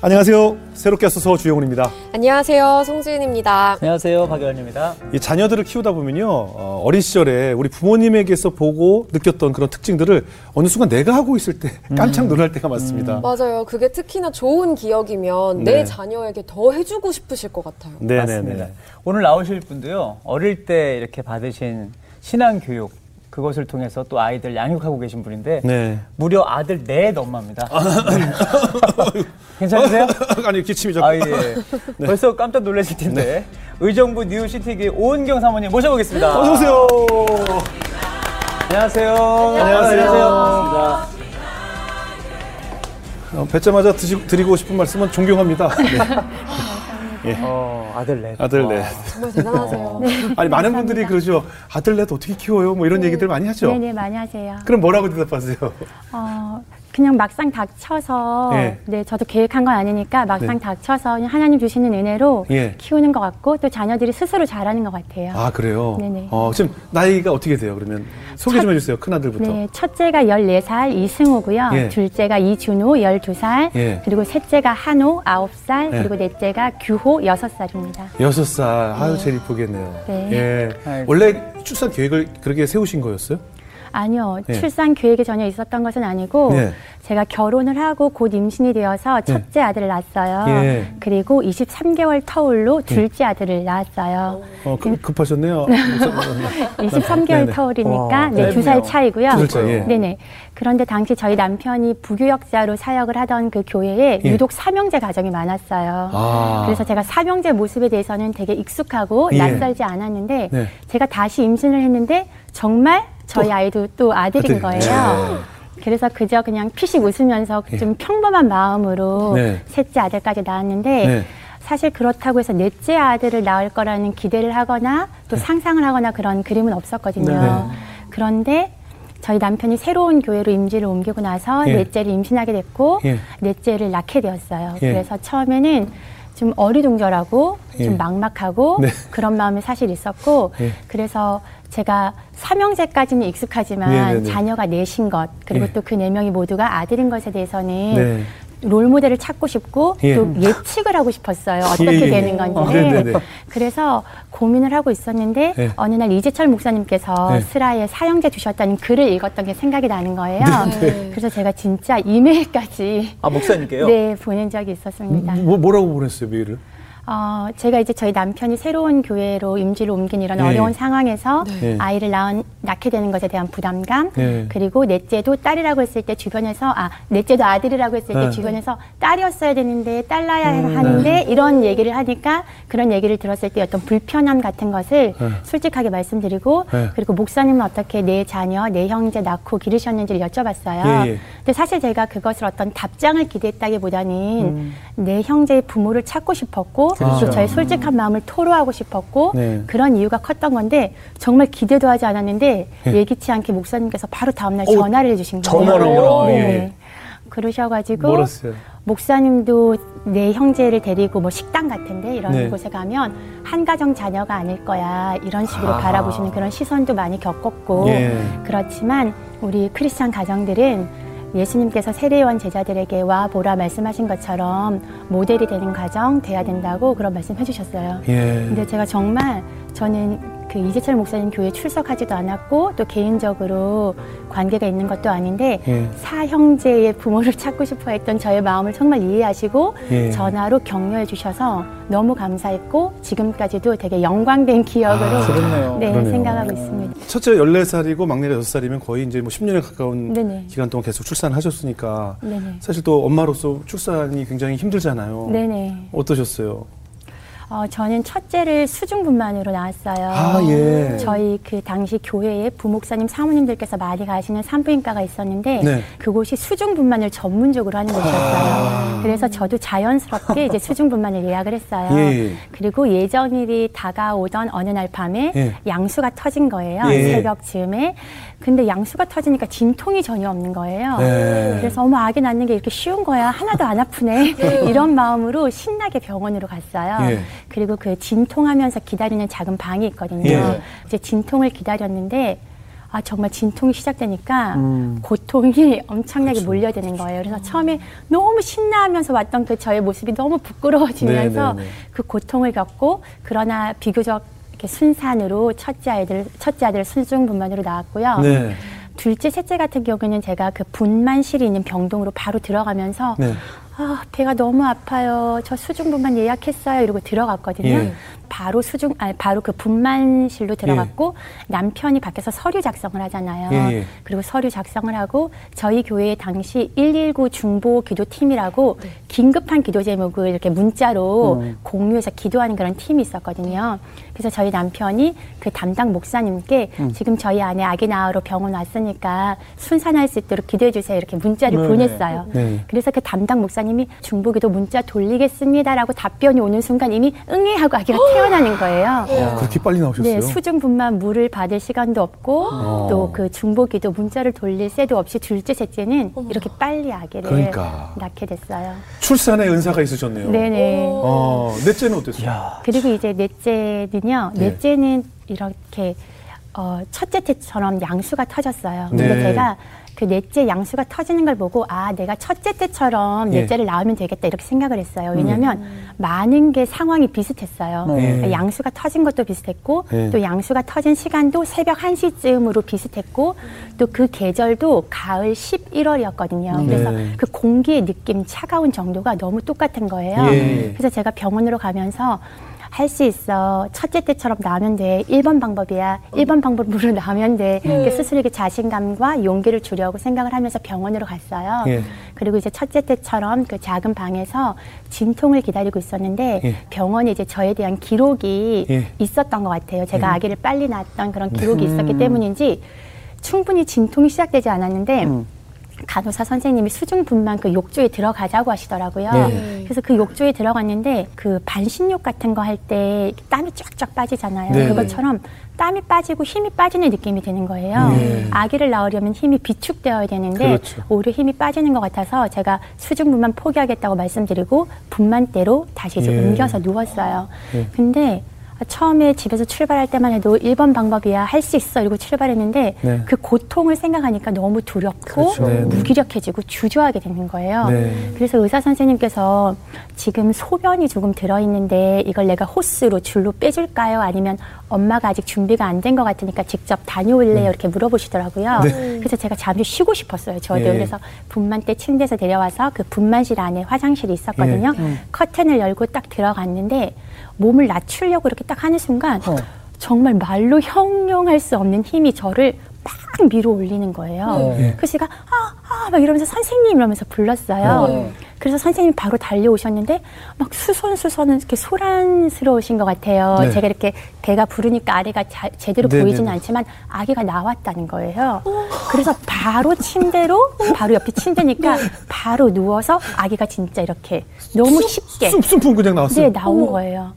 안녕하세요. 새롭게 와서 주영훈입니다. 안녕하세요. 송지은입니다. 안녕하세요. 박연입니다. 이 자녀들을 키우다 보면요. 어, 어린 시절에 우리 부모님에게서 보고 느꼈던 그런 특징들을 어느 순간 내가 하고 있을 때 깜짝 놀랄 때가 많습니다. 음. 맞아요. 그게 특히나 좋은 기억이면 네. 내 자녀에게 더 해주고 싶으실 것 같아요. 맞습니다. 오늘 나오실 분도요. 어릴 때 이렇게 받으신 신앙 교육 그것을 통해서 또 아이들 양육하고 계신 분인데 네. 무려 아들 넷 엄마입니다. 괜찮으세요? 아니 기침이 자꾸. 아 예. 벌써 깜짝 놀라실 텐데 의정부 뉴시티기 오은경 사모님 모셔보겠습니다. 어서 오세요. 안녕하세요. 안녕하세요. 어, 뵙자마자 드시, 드리고 싶은 말씀은 존경합니다. 네. 어, 아들 넷. 아들 와. 넷. 정말 대단하세요. 아니 많은 분들이 그러죠. 아들 넷 어떻게 키워요? 뭐 이런 얘기들 많이 하죠. 네네 많이 하세요. 그럼 뭐라고 대답하세요? 어, 그냥 막상 닥쳐서 예. 네 저도 계획한 건 아니니까 막상 네. 닥쳐서 그냥 하나님 주시는 은혜로 예. 키우는 것 같고 또 자녀들이 스스로 잘하는 것 같아요. 아 그래요. 네네. 어, 지금 나이가 어떻게 돼요? 그러면 소개 좀 해주세요. 큰 아들부터. 네, 첫째가 14살 이승우고요. 예. 둘째가 이준호 12살, 예. 그리고 셋째가 한호 9살, 예. 그리고 넷째가 규호 6살입니다. 여섯 살. 아유 제일 이쁘겠네요. 네. 예. 아이고. 원래 출산 계획을 그렇게 세우신 거였어요? 아니요, 예. 출산 계획이 전혀 있었던 것은 아니고 예. 제가 결혼을 하고 곧 임신이 되어서 첫째 아들을 낳았어요. 예. 그리고 23개월 터울로 둘째 아들을 낳았어요. 어, 급, 급하셨네요. 23개월 네네. 터울이니까 와, 네, 두 살. 차이고요. 예. 네네. 그런데 당시 저희 남편이 부교역자로 사역을 하던 그 교회에 예. 유독 삼형제 가정이 많았어요. 아. 그래서 제가 삼형제 모습에 대해서는 되게 익숙하고 예. 낯설지 않았는데 네. 제가 다시 임신을 했는데 정말 저희 아이도 또 아들인 거예요. 그래서 그저 그냥 피식 웃으면서 예. 좀 평범한 마음으로 네. 셋째 아들까지 낳았는데 네. 사실 그렇다고 해서 넷째 아들을 낳을 거라는 기대를 하거나 또 상상을 하거나 그런 그림은 없었거든요. 네. 그런데 저희 남편이 새로운 교회로 임지를 옮기고 나서 예. 넷째를 임신하게 됐고 예. 넷째를 낳게 되었어요. 예. 그래서 처음에는 좀 어리둥절하고 예. 좀 막막하고 네. 그런 마음이 사실 있었고 예. 그래서 제가 삼형제까지는 익숙하지만 네, 네, 네. 자녀가 넷인 것 그리고 예. 또그 네 명이 모두가 아들인 것에 대해서는 네. 롤 모델을 찾고 싶고 예. 또 예측을 하고 싶었어요. 어떻게 예, 예, 되는 예. 건지. 어, 네, 네, 네. 그래서 고민을 하고 있었는데 예. 어느 날 이재철 목사님께서 네. 스라에 사형제 주셨다는 글을 읽었던 게 생각이 나는 거예요. 네. 그래서 제가 진짜 이메일까지 아, 목사님께요? 네 보낸 적이 있었습니다. 뭐, 뭐라고 보냈어요, 메일을? 어, 제가 이제 저희 남편이 새로운 교회로 임지를 옮긴 이런 예. 어려운 상황에서 네. 아이를 낳은, 낳게 되는 것에 대한 부담감, 네. 그리고 넷째도 딸이라고 했을 때 주변에서, 아, 넷째도 아들이라고 했을 때 네. 음, 주변에서 딸이었어야 되는데 딸 낳아야 하는데 이런 얘기를 하니까 그런 얘기를 들었을 때 어떤 불편함 같은 것을 네. 솔직하게 말씀드리고 네. 그리고 목사님은 어떻게 내 자녀, 내 형제 낳고 기르셨는지를 여쭤봤어요. 예, 예. 근데 사실 제가 그것을 어떤 답장을 기대했다기보다는 음. 내 형제의 부모를 찾고 싶었고 그렇죠. 또 저의 솔직한 마음을 토로하고 싶었고 네. 그런 이유가 컸던 건데 정말 기대도 하지 않았는데 예. 예기치 않게 목사님께서 바로 다음날 어, 전화를 해주신 거예요. 오라, 네. 예. 그러셔가지고 뭐랬어요? 목사님도 내 형제를 데리고 뭐 식당 같은데 이런 네. 곳에 가면 한 가정 자녀가 아닐 거야 이런 식으로 아. 바라보시는 그런 시선도 많이 겪었고 예. 그렇지만 우리 크리스찬 가정들은 예수님께서 세례요한 제자들에게 와 보라 말씀하신 것처럼 모델이 되는 가정 돼야 된다고 그런 말씀 해 주셨어요. 예. 근데 제가 정말 저는 그 이재철 목사님 교회 출석하지도 않았고 또 개인적으로 관계가 있는 것도 아닌데 예. 사형제의 부모를 찾고 싶어 했던 저의 마음을 정말 이해하시고 예. 전화로 격려해 주셔서 너무 감사했고 지금까지도 되게 영광된 기억으로 아. 네, 그러네요. 생각하고 있습니다. 첫째가 14살이고 막내가 6살이면 거의 이제 뭐 10년에 가까운 네네. 기간 동안 계속 출산하셨으니까 네네. 사실 또 엄마로서 출산이 굉장히 힘들잖아요. 네네. 어떠셨어요? 어, 저는 첫째를 수중분만으로 낳았어요. 아, 예. 저희 그 당시 교회에 부목사님 사모님들께서 많이 가시는 산부인과가 있었는데 네. 그곳이 수중분만을 전문적으로 하는 곳이었어요. 그래서 저도 자연스럽게 이제 수중분만을 예약을 했어요. 예. 그리고 예정일이 다가오던 어느 날 밤에 예. 양수가 터진 거예요. 예. 새벽 즈음에. 근데 양수가 터지니까 진통이 전혀 없는 거예요. 네. 그래서 어머 아기 낳는 게 이렇게 쉬운 거야 하나도 안 아프네 이런 마음으로 신나게 병원으로 갔어요. 예. 그리고 그 진통하면서 기다리는 작은 방이 있거든요. 예. 이제 진통을 기다렸는데 아 정말 진통이 시작되니까 음. 고통이 엄청나게 몰려드는 거예요. 그래서 처음에 너무 신나하면서 왔던 그 저의 모습이 너무 부끄러워지면서 네, 네, 네. 그 고통을 겪고 그러나 비교적 이렇게 순산으로 첫째 아이들 첫째 아들 순중 분만으로 나왔고요. 네. 둘째, 셋째 같은 경우는 제가 그 분만실이 있는 병동으로 바로 들어가면서 네. 아, 배가 너무 아파요. 저 수중분만 예약했어요. 이러고 들어갔거든요. 예. 바로 수중, 아니, 바로 그 분만실로 들어갔고, 남편이 밖에서 서류 작성을 하잖아요. 예, 예. 그리고 서류 작성을 하고, 저희 교회에 당시 119 중보 기도 팀이라고 긴급한 기도 제목을 이렇게 문자로 공유해서 기도하는 그런 팀이 있었거든요. 그래서 저희 남편이 그 담당 목사님께 지금 저희 아내 아기 낳으러 병원 왔으니까 순산할 수 있도록 기도해 주세요. 이렇게 문자를 네. 보냈어요. 네. 그래서 그 담당 목사님이 중보기도 문자 돌리겠습니다라고 답변이 오는 순간 이미 응애 하고 아기가 태어나는 거예요. 그렇게 빨리 나오셨어요? 네, 수중분만 물을 받을 시간도 없고 또 그 중보기도 문자를 돌릴 새도 없이 둘째, 셋째는 이렇게 빨리 아기를 그러니까. 낳게 됐어요. 출산의 은사가 있으셨네요. 네네. 어, 넷째는 어땠어요? 야. 그리고 이제 넷째는 요. 네. 넷째는 이렇게 어, 첫째 때처럼 양수가 터졌어요. 네. 근데 제가 그 넷째 양수가 터지는 걸 보고 아 내가 첫째 때처럼 예. 넷째를 낳으면 되겠다 이렇게 생각을 했어요. 왜냐하면 많은 게 상황이 비슷했어요. 네. 양수가 터진 것도 비슷했고 네. 또 양수가 터진 시간도 새벽 1시쯤으로 비슷했고 또 그 계절도 가을 11월이었거든요. 그래서 네. 그 공기의 느낌 차가운 정도가 너무 똑같은 거예요. 예. 그래서 제가 병원으로 가면서 할 수 있어. 첫째 때처럼 나면 돼. 1번 방법이야. 1번 방법으로 나면 돼. 이렇게 스스로에게 자신감과 용기를 주려고 생각을 하면서 병원으로 갔어요. 예. 그리고 이제 첫째 때처럼 그 작은 방에서 진통을 기다리고 있었는데 예. 병원에 이제 저에 대한 기록이 예. 있었던 것 같아요. 제가 아기를 빨리 낳았던 그런 기록이 있었기 때문인지 충분히 진통이 시작되지 않았는데 간호사 선생님이 수중분만 그 욕조에 들어가자고 하시더라고요. 네. 그래서 그 욕조에 들어갔는데 그 반신욕 같은 거 할 때 땀이 쫙쫙 빠지잖아요. 네. 그것처럼 땀이 빠지고 힘이 빠지는 느낌이 드는 거예요. 네. 아기를 낳으려면 힘이 비축되어야 되는데 그렇죠. 오히려 힘이 빠지는 것 같아서 제가 수중분만 포기하겠다고 말씀드리고 분만대로 다시 이제 예. 옮겨서 누웠어요. 예. 근데 처음에 집에서 출발할 때만 해도 1번 방법이야 할 수 있어 이러고 출발했는데 네. 그 고통을 생각하니까 너무 두렵고 그렇죠. 네, 네. 무기력해지고 주저하게 되는 거예요. 네. 그래서 의사 선생님께서 지금 소변이 조금 들어있는데 이걸 내가 호스로 줄로 빼줄까요? 아니면 엄마가 아직 준비가 안 된 것 같으니까 직접 다녀올래요? 이렇게 물어보시더라고요. 네. 그래서 제가 잠시 쉬고 싶었어요. 저도 예. 그래서 분만대 침대에서 내려와서 그 분만실 안에 화장실이 있었거든요. 예. 커튼을 열고 딱 들어갔는데 몸을 낮추려고 이렇게 딱 하는 순간 어. 정말 말로 형용할 수 없는 힘이 저를 막 밀어 올리는 거예요. 네. 그 제가 아, 아, 막 이러면서 선생님 이러면서 불렀어요. 네. 그래서 선생님이 바로 달려오셨는데 막 수선수선은 이렇게 소란스러우신 것 같아요. 네. 제가 이렇게 배가 부르니까 아래가 자- 제대로 네, 보이지는 네, 네. 않지만 아기가 나왔다는 거예요. 그래서 바로 침대로 바로 옆에 침대니까 바로 누워서 아기가 진짜 이렇게 너무 쉽게 쑥쑥 그냥 나왔어요. 네, 나온 거예요.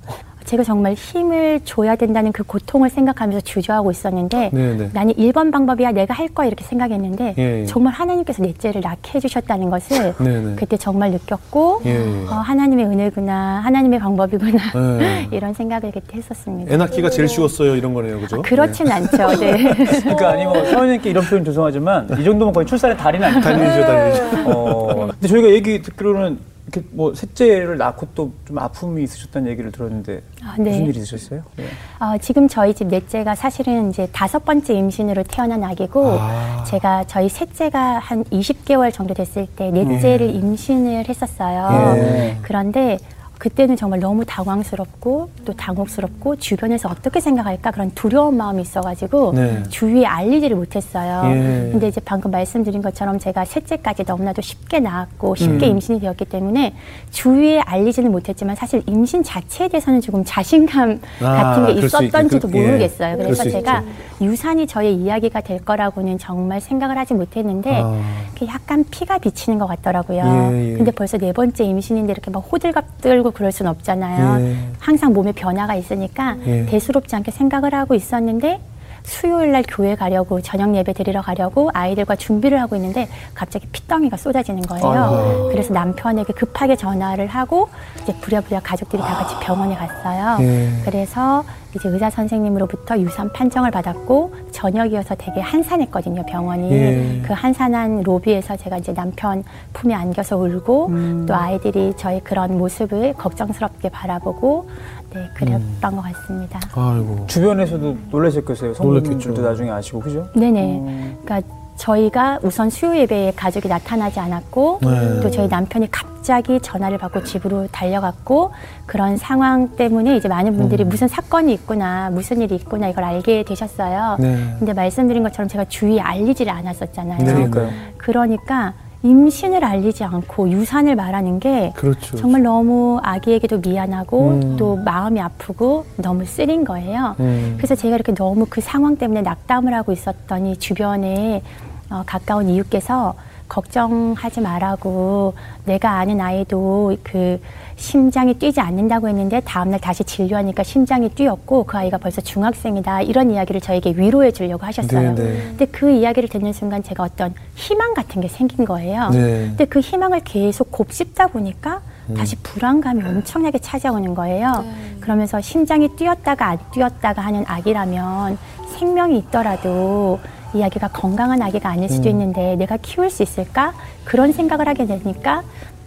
제가 정말 힘을 줘야 된다는 그 고통을 생각하면서 주저하고 있었는데 네, 네. 나는 1번 방법이야 내가 할 거야 이렇게 생각했는데 예, 예. 정말 하나님께서 넷째를 낳게 해주셨다는 것을 네, 네. 그때 정말 느꼈고 예, 예. 어, 하나님의 은혜구나 하나님의 방법이구나 네. 이런 생각을 그때 했었습니다. 애 낳기가 제일 쉬웠어요 이런 거네요, 그죠? 그렇진 않죠. 네. 그러니까 아니 뭐 사모님께 이런 표현 죄송하지만 이 정도면 거의 출산의 달인 아니에요? 달리죠, 달리죠. 어, 근데 저희가 얘기 듣기로는 이렇게 뭐 셋째를 낳고 또 좀 아픔이 있으셨다는 얘기를 들었는데 아, 네. 무슨 일이 있으셨어요? 예. 어, 지금 저희 집 넷째가 사실은 이제 다섯 번째 임신으로 태어난 아기고 아. 제가 저희 셋째가 한 20개월 정도 됐을 때 넷째를 임신을 했었어요. 예. 그런데 그때는 정말 너무 당황스럽고 또 당혹스럽고 주변에서 어떻게 생각할까 그런 두려운 마음이 있어가지고 네. 주위에 알리지를 못했어요. 예. 근데 이제 방금 말씀드린 것처럼 제가 셋째까지 너무나도 쉽게 낳았고 쉽게 음. 임신이 되었기 때문에 주위에 알리지는 못했지만 사실 임신 자체에 대해서는 조금 자신감 아, 같은 게 있었던지도 예, 모르겠어요. 그럴 그래서 수 제가. 유산이 저의 이야기가 될 거라고는 정말 생각을 하지 못했는데 아. 약간 피가 비치는 것 같더라고요. 예, 예. 근데 벌써 네 번째 임신인데 이렇게 막 호들갑 떨고 그럴 순 없잖아요. 예. 항상 몸에 변화가 있으니까 예. 대수롭지 않게 생각을 하고 있었는데 수요일 날 교회 가려고 저녁 예배 드리러 가려고 아이들과 준비를 하고 있는데 갑자기 핏덩이가 쏟아지는 거예요. 그래서 남편에게 급하게 전화를 하고 이제 부랴부랴 가족들이 다 같이 병원에 갔어요. 예. 그래서 이제 의사 선생님으로부터 유산 판정을 받았고 저녁이어서 되게 한산했거든요 병원이 예. 그 한산한 로비에서 제가 이제 남편 품에 안겨서 울고 음. 또 아이들이 저의 그런 모습을 걱정스럽게 바라보고 네 그랬던 것 같습니다. 아이고. 주변에서도 놀라셨겠어요. 놀랐겠죠. 성도님들도 나중에 아시고 그죠? 네네. 그러니까 저희가 우선 수요 예배에 가족이 나타나지 않았고 네. 또 저희 남편이 갑자기 전화를 받고 집으로 달려갔고 그런 상황 때문에 이제 많은 분들이 무슨 사건이 있구나 무슨 일이 있구나 이걸 알게 되셨어요. 네. 근데 말씀드린 것처럼 제가 주위에 알리지를 않았었잖아요. 네. 그러니까요. 그러니까 임신을 알리지 않고 유산을 말하는 게 그렇죠. 정말 너무 아기에게도 미안하고 음. 또 마음이 아프고 너무 쓰린 거예요. 음. 그래서 제가 이렇게 너무 그 상황 때문에 낙담을 하고 있었더니 주변에 어, 가까운 이웃께서 걱정하지 말라고 내가 아는 아이도 그 심장이 뛰지 않는다고 했는데 다음날 다시 진료하니까 심장이 뛰었고 그 아이가 벌써 중학생이다 이런 이야기를 저에게 위로해 주려고 하셨어요. 네, 네. 근데 그 이야기를 듣는 순간 제가 어떤 희망 같은 게 생긴 거예요. 네. 근데 그 희망을 계속 곱씹다 보니까 다시 불안감이 엄청나게 찾아오는 거예요. 그러면서 심장이 뛰었다가 안 뛰었다가 하는 아기라면 생명이 있더라도 이 아기가 건강한 아기가 아닐 수도 있는데 내가 키울 수 있을까? 그런 생각을 하게 되니까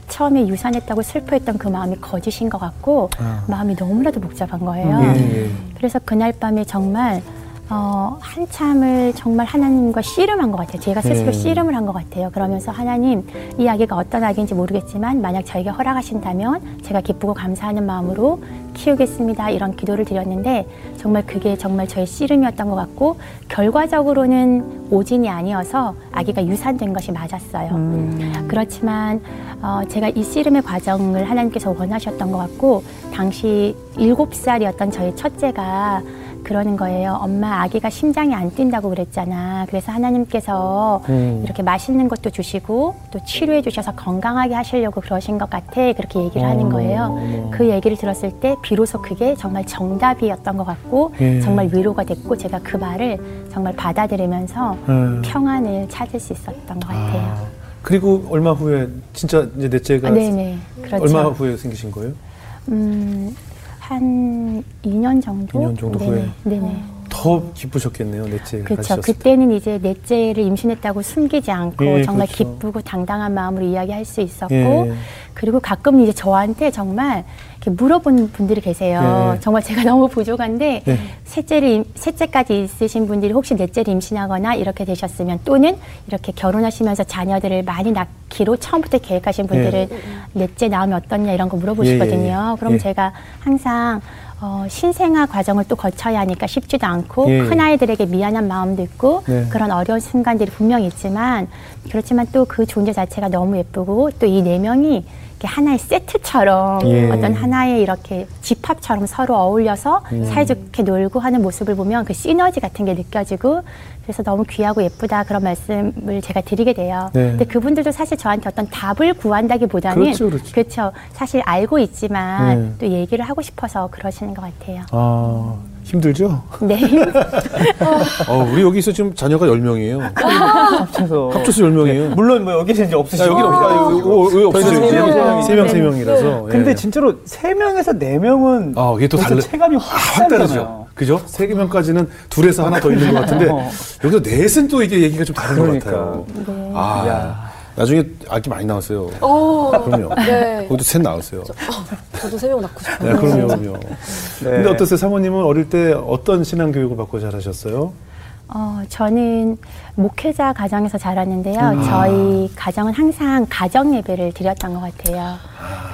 처음에 유산했다고 슬퍼했던 그 마음이 거짓인 것 같고 아. 마음이 너무나도 복잡한 거예요. 예, 예. 그래서 그날 밤에 정말 어, 한참을 정말 하나님과 씨름한 것 같아요. 제가 스스로 음. 씨름을 한 것 같아요. 그러면서 하나님, 이 아기가 어떤 아기인지 모르겠지만 만약 저에게 허락하신다면 제가 기쁘고 감사하는 마음으로 키우겠습니다. 이런 기도를 드렸는데 정말 그게 정말 저의 씨름이었던 것 같고 결과적으로는 오진이 아니어서 아기가 유산된 것이 맞았어요. 그렇지만 어, 제가 이 씨름의 과정을 하나님께서 원하셨던 것 같고 당시 일곱 살이었던 저희 첫째가 그러는 거예요. 엄마 아기가 심장이 안 뛴다고 그랬잖아. 그래서 하나님께서 음. 이렇게 맛있는 것도 주시고 또 치료해 주셔서 건강하게 하시려고 그러신 것 같아. 그렇게 얘기를 하는 거예요. 어머. 그 얘기를 들었을 때 비로소 그게 정말 정답이었던 것 같고 예. 정말 위로가 됐고 제가 그 말을 정말 받아들이면서 음. 평안을 찾을 수 있었던 것 같아요. 아, 그리고 얼마 후에 진짜 이제 넷째가 아. 그렇죠. 얼마 후에 생기신 거예요? 음, 한 2년 정도? 2년 정도 네네. 후에. 네네. 더 기쁘셨겠네요, 넷째 그렇죠. 그때는 이제 넷째를 임신했다고 숨기지 않고 예, 정말 그렇죠. 기쁘고 당당한 마음으로 이야기할 수 있었고 예. 그리고 가끔 이제 저한테 정말 이렇게 물어본 분들이 계세요. 예. 정말 제가 너무 부족한데 예. 셋째를 임- 셋째까지 있으신 분들이 혹시 넷째를 임신하거나 이렇게 되셨으면 또는 이렇게 결혼하시면서 자녀들을 많이 낳기로 처음부터 계획하신 분들은 넷째 낳으면 어떻냐 이런 거 물어보시거든요. 예, 예. 그럼 예. 제가 항상 어, 신생아 과정을 또 거쳐야 하니까 쉽지도 않고 예. 큰 아이들에게 미안한 마음도 있고 네. 그런 어려운 순간들이 분명히 있지만 그렇지만 또 그 존재 자체가 너무 예쁘고 또 이 네 명이 이렇게 하나의 세트처럼 예. 어떤 하나의 이렇게 집합처럼 서로 어울려서 음. 사이좋게 놀고 하는 모습을 보면 그 시너지 같은 게 느껴지고 그래서 너무 귀하고 예쁘다 그런 말씀을 제가 드리게 돼요. 네. 근데 그분들도 사실 저한테 어떤 답을 구한다기보다는 그렇죠, 그렇죠. 그렇죠. 사실 알고 있지만 네. 또 얘기를 하고 싶어서 그러시는 것 같아요. 아, 힘들죠? 네. 어, 우리 여기서 지금 자녀가 10명이에요. 합쳐서. 합쳐서 10명이에요. 물론 뭐 여기서 이제 아, 없으시고. 여기는 없, 아, 여기, 어, 여기 없어요. 저희는 세 명, 세 명, 명이- 세 명이라서. 근데 예. 진짜로 세명에서네명은 아, 이게 또 달라. 체감이 확, 확 다르죠. 그죠? 세 명까지는 둘에서 하나 더 있는 것 같은데, 어. 여기서 넷은 또 이게 얘기가 좀 다른 그러니까. 것 같아요. 네. 아, 야. 나중에 아기 많이 나왔어요. 어, 그럼요. 네. 거기도 셋 나왔어요. 저 도 세 명 낳고 싶어요. 네, 그럼요, 그럼요. 네. 근데 어떠세요? 사모님은 어릴 때 어떤 신앙 교육을 받고 자라셨어요? 어, 저는 목회자 가정에서 자랐는데요. 음. 저희 가정은 항상 가정 예배를 드렸던 것 같아요.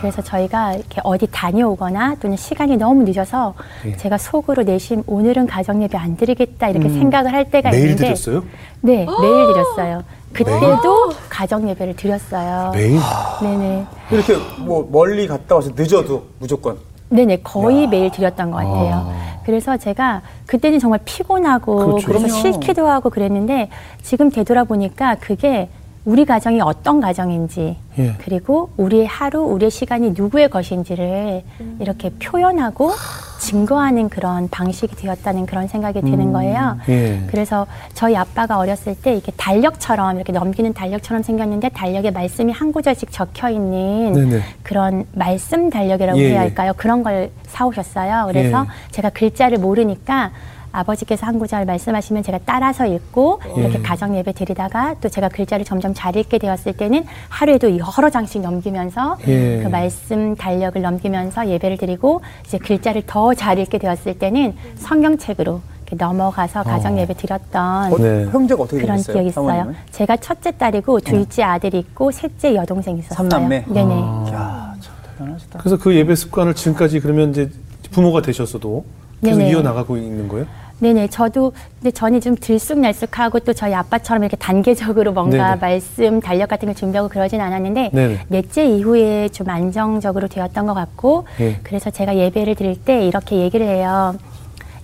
그래서 저희가 이렇게 어디 다녀오거나 또는 시간이 너무 늦어서 예. 제가 속으로 내심 오늘은 가정 예배 안 드리겠다 이렇게 생각을 할 때가 음. 매일 있는데 드렸어요? 네, 매일 드렸어요. 그때도 가정 예배를 드렸어요. 매일? 네네. 이렇게 뭐 멀리 갔다 와서 늦어도 무조건. 네네, 거의 매일 드렸던 것 같아요. 그래서 제가 그때는 정말 피곤하고 그렇죠. 그래서 그럼요. 싫기도 하고 그랬는데 지금 되돌아보니까 그게 우리 가정이 어떤 가정인지 예. 그리고 우리의 하루, 우리의 시간이 누구의 것인지를 이렇게 표현하고 증거하는 그런 방식이 되었다는 그런 생각이 드는 거예요. 예. 그래서 저희 아빠가 어렸을 때 이렇게 달력처럼 이렇게 넘기는 달력처럼 생겼는데 달력에 말씀이 한 구절씩 적혀 있는 네네. 그런 말씀 달력이라고 예, 해야 예. 할까요? 그런 걸 사오셨어요. 그래서 예. 제가 글자를 모르니까 아버지께서 한 구절 말씀하시면 제가 따라서 읽고 이렇게 예. 가정 예배 드리다가 또 제가 글자를 점점 잘 읽게 되었을 때는 하루에도 여러 장씩 넘기면서 예. 그 말씀 달력을 넘기면서 예배를 드리고 이제 글자를 더 잘 읽게 되었을 때는 성경책으로 이렇게 넘어가서 가정 예배 드렸던 어, 네. 형제가 어떻게 그런? 기억이 있어요. 사모님은? 제가 첫째 딸이고 둘째 아들이 있고 셋째 여동생 있었어요. 삼남매? 네네. 야, 참 대단하시다. 그래서 그 예배 습관을 지금까지 그러면 이제 부모가 되셨어도 계속 네네. 이어나가고 있는 거예요? 네네. 저도 근데 저는 좀 들쑥날쑥하고 또 저희 아빠처럼 이렇게 단계적으로 뭔가 네네. 말씀 달력 같은 걸 준비하고 그러진 않았는데 네네. 넷째 이후에 좀 안정적으로 되었던 것 같고 예. 그래서 제가 예배를 드릴 때 이렇게 얘기를 해요.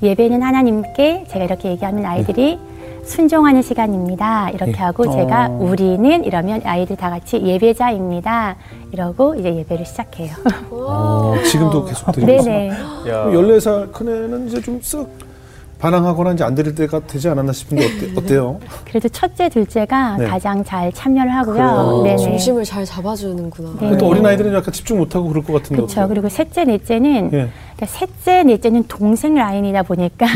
예배는 하나님께 제가 이렇게 얘기하면 아이들이 순종하는 시간입니다. 이렇게 예. 하고 제가 어. 우리는 이러면 아이들 다 같이 예배자입니다. 이러고 이제 예배를 시작해요. 어, 지금도 계속 드리고. 야. 14살 큰애는 이제 좀 쓱 반항하거나 이제 안 드릴 때가 되지 않았나 싶은데 어때, 어때 요? 그래도 첫째, 둘째가 네. 가장 잘 참여를 하고요. 네네. 중심을 잘 잡아주는구나. 네. 또 어린 아이들은 약간 집중 못하고 그럴 것 같은데. 그렇죠. 그리고 셋째, 넷째는 예. 그러니까 셋째, 넷째는 동생 라인이다 보니까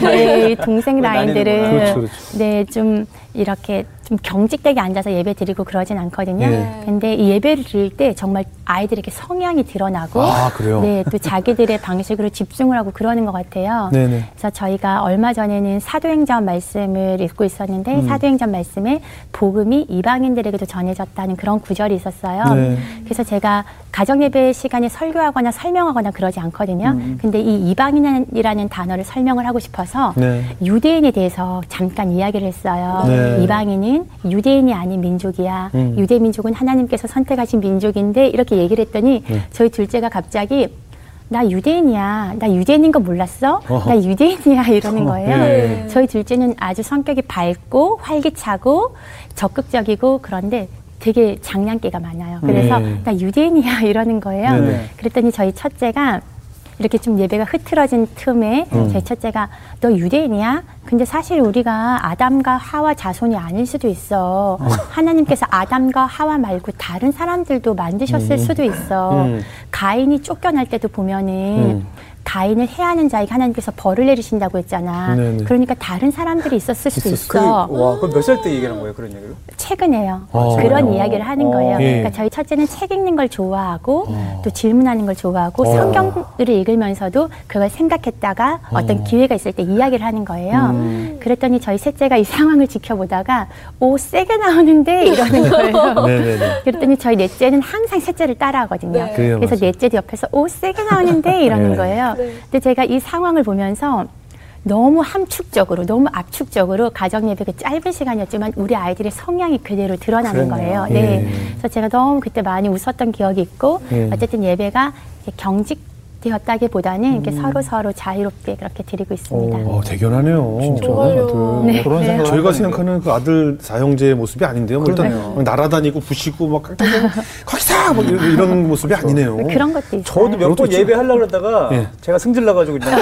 네, 이 동생 그걸 라인들은. 그렇죠, 그렇죠. 네, 좀 이렇게 좀 경직되게 앉아서 예배 드리고 그러진 않거든요. 예. 근데 이 예배를 드릴 때 정말 아이들에게 성향이 드러나고 아, 그래요? 네, 또 자기들의 방식으로 집중을 하고 그러는 것 같아요. 네네. 그래서 저희가 얼마 전에는 사도행전 말씀을 읽고 있었는데 음. 사도행전 말씀에 복음이 이방인들에게도 전해졌다는 그런 구절이 있었어요. 네. 그래서 제가 가정 예배 시간에 설교하거나 설명하거나 그러지 않거든요. 음. 근데 이 이방인이라는 단어를 설명을 하고 싶어서 네. 유대인에 대해서 잠깐 이야기를 했어요. 네. 이방인은 유대인이 아닌 민족이야. 음. 유대 민족은 하나님께서 선택하신 민족인데 이렇게 얘기를 했더니 네. 저희 둘째가 갑자기 나 유대인이야. 나 유대인인 거 몰랐어? 어허. 나 유대인이야 이러는 거예요. 예. 저희 둘째는 아주 성격이 밝고 활기차고 적극적이고 그런데 되게 장난기가 많아요. 그래서 네. 나 유대인이야 이러는 거예요. 네네. 그랬더니 저희 첫째가 이렇게 좀 예배가 흐트러진 틈에 음. 저희 첫째가 너 유대인이야? 근데 사실 우리가 아담과 하와 자손이 아닐 수도 있어. 하나님께서 아담과 하와 말고 다른 사람들도 만드셨을 수도 있어. 음. 가인이 쫓겨날 때도 보면은 음. 가인을 해하는 자에게 하나님께서 벌을 내리신다고 했잖아. 네네. 그러니까 다른 사람들이 있었을 수도 있었을 그, 있어. 와, 그럼 몇 살 때 얘기하는 거예요, 그런 얘기를? 최근에요. 어. 그런 이야기를 하는 거예요. 예. 그러니까 저희 첫째는 책 읽는 걸 좋아하고 어. 또 질문하는 걸 좋아하고 어. 성경을 읽으면서도 그걸 생각했다가 어. 떤 기회가 있을 때 이야기를 하는 거예요. 음. 그랬더니 저희 셋째가 이 상황을 지켜보다가 오 세게 나오는데 이러는 거예요. 네네네. 그랬더니 저희 넷째는 항상 셋째를 따라하거든요. 네. 그래서 맞아요. 넷째도 옆에서 오 세게 나오는데 이러는 네. 거예요. 네. 근데 제가 이 상황을 보면서 너무 함축적으로, 너무 압축적으로 가정 예배 그 짧은 시간이었지만 우리 아이들의 성향이 그대로 드러나는 그랬네요. 거예요. 예. 네. 그래서 제가 너무 그때 많이 웃었던 기억이 있고 예. 어쨌든 예배가 경직 되었다기보다는 이렇게 음. 서로 서로 자유롭게 그렇게 드리고 있습니다. 어, 대견하네요. 진짜. 아들. 네. 그런 생각 저희가 생각하는 그 아들 사형제의 모습이 아닌데요. 뭐 일단 날아다니고 부시고 막 거기서 뭐 이런, 이런 모습이 아니네요. 그런 것도 있어요. 저도 몇번 그것도 예배 하려고 그러다가 예. 제가 승질 나가지고 그냥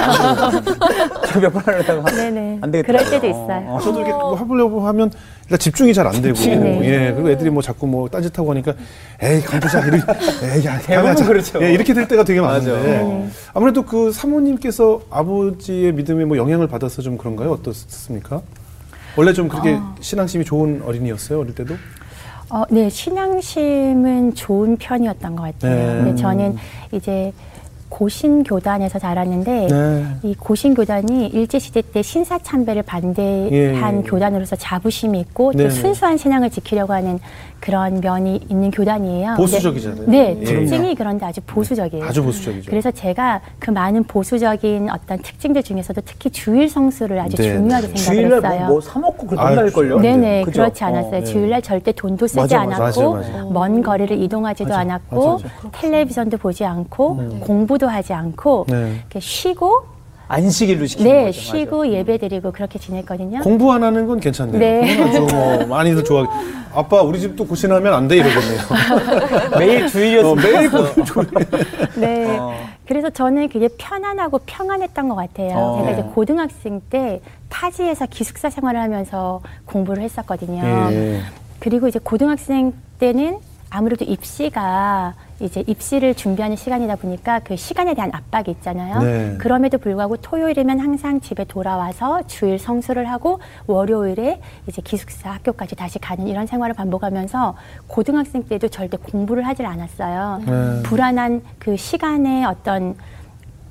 제가 몇번 하려다가 네네. 안 되겠다. 그럴 때도 있어요. 어. 저도 이렇게 뭐 해보려고 하면 일단 집중이 잘 안 되고 네. 예 그리고 애들이 뭐 자꾸 뭐 딴짓하고 하니까 에이 강도자 이리 에이 야 대부분. 그렇죠. 예, 이렇게 될 때가 되게 맞아. 많은데 네. 아무래도 그 사모님께서 아버지의 믿음에 뭐 영향을 받아서 좀 그런가요 어떻습니까? 원래 좀 그렇게 신앙심이 좋은 어린이였어요 어릴 때도 어, 네, 신앙심은 좋은 편이었던 것 같아요. 네. 근데 저는 이제 고신 교단에서 자랐는데 네. 이 고신 교단이 일제 시대 때 신사 참배를 반대한 예, 예. 교단으로서 자부심이 있고. 또 순수한 신앙을 지키려고 하는 그런 면이 있는 교단이에요. 보수적이잖아요. 네, 예. 특징이 그런데 아주 보수적이에요. 아주 보수적이죠. 그래서 제가 그 많은 보수적인 어떤 특징들 중에서도 특히 주일 성수를 아주 네, 중요하게 네. 생각을 주일날 했어요. 뭐, 뭐 사먹고 그돈 아유, 날걸요? 네네 그죠? 그렇지 않았어요. 어, 네. 주일날 절대 돈도 쓰지 맞아, 않았고 맞아, 맞아, 맞아. 먼 거리를 이동하지도 맞아, 않았고 맞아, 텔레비전도 보지 않고 공부도 하지 않고 네. 이렇게 쉬고 안식일로 시키는 네, 거죠. 쉬고 예배 드리고 그렇게 지냈거든요. 공부 안 하는 건 괜찮네요. 네. 아주 뭐 많이들 좋아. 아빠 우리 집도 고신하면 안 돼 이러겠네요. 맞아. 매일 어, 주일이었으면 매일 좋겠어. 네. 어. 그래서 저는 그게 편안하고 평안했던 것 같아요. 어. 제가 이제 네. 고등학생 때 타지에서 기숙사 생활을 하면서 공부를 했었거든요. 예. 그리고 이제 고등학생 때는 아무래도 입시가 이제 입시를 준비하는 시간이다 보니까 그 시간에 대한 압박이 있잖아요. 네. 그럼에도 불구하고 토요일이면 항상 집에 돌아와서 주일 성수를 하고 월요일에 이제 기숙사 학교까지 다시 가는 이런 생활을 반복하면서 고등학생 때도 절대 공부를 하질 않았어요. 네. 불안한 그 시간의 어떤